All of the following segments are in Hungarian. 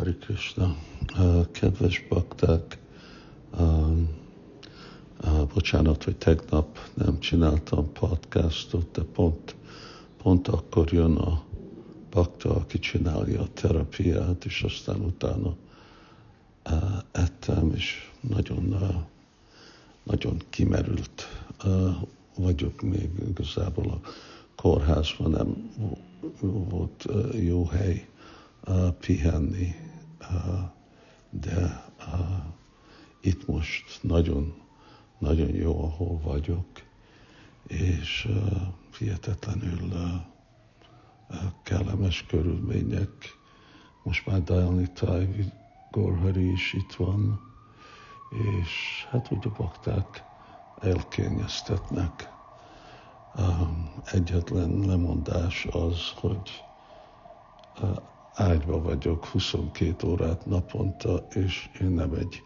Hari Krishna. Kedves bakták, bocsánat, hogy tegnap nem csináltam podcastot, de pont, pont akkor jön a bakta, aki csinálja a terapiát, és aztán utána ettem, és nagyon, nagyon kimerült vagyok még igazából a kórházban, nem volt jó hely pihenni, de itt most nagyon, nagyon jó, ahol vagyok, és hihetetlenül kellemes körülmények. Most már Dajani Táj Gorhari is itt van, és hát úgy a bakták elkényeztetnek. Egyetlen lemondás az, hogy ágyba vagyok 22 órát naponta, és én nem egy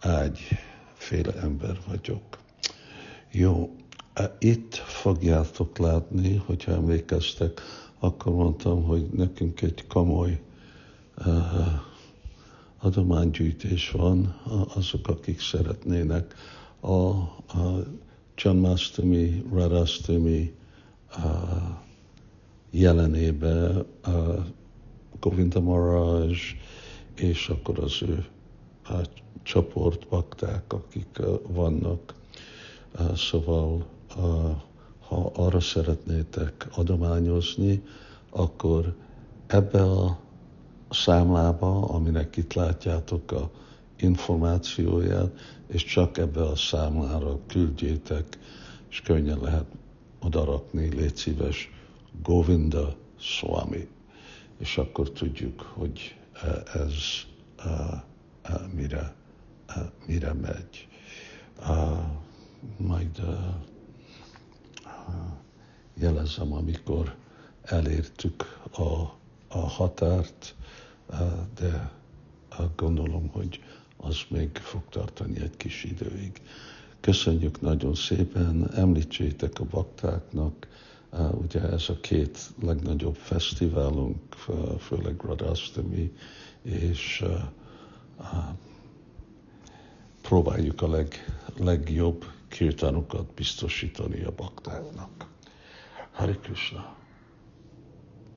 ágyféle ember vagyok. Jó, itt fogjátok látni, hogyha emlékeztek, akkor mondtam, hogy nekünk egy komoly uh, adománygyűjtés van, azok, akik szeretnének a, a Janmastami, Radhastami uh, jelenébe uh, Govinda Maharaj, és akkor az ő a csoport bakták, akik vannak. Szóval, ha arra szeretnétek adományozni, akkor ebbe a számlába, aminek itt látjátok a információját, és csak ebbe a számlára küldjétek, és könnyen lehet odarakni, légy szíves, Govinda Swami és akkor tudjuk, hogy e, ez e, e, mire, mire megy. Majd jelezem, amikor elértük a, a határt, de gondolom, hogy az még fog tartani egy kis időig. Köszönjük nagyon szépen, említsétek a baktáknak, Ugye ez a két legnagyobb fesztiválunk, főleg Radhastami, és próbáljuk a leg, legjobb kirtánokat biztosítani a baktáknak. Hari Krishna!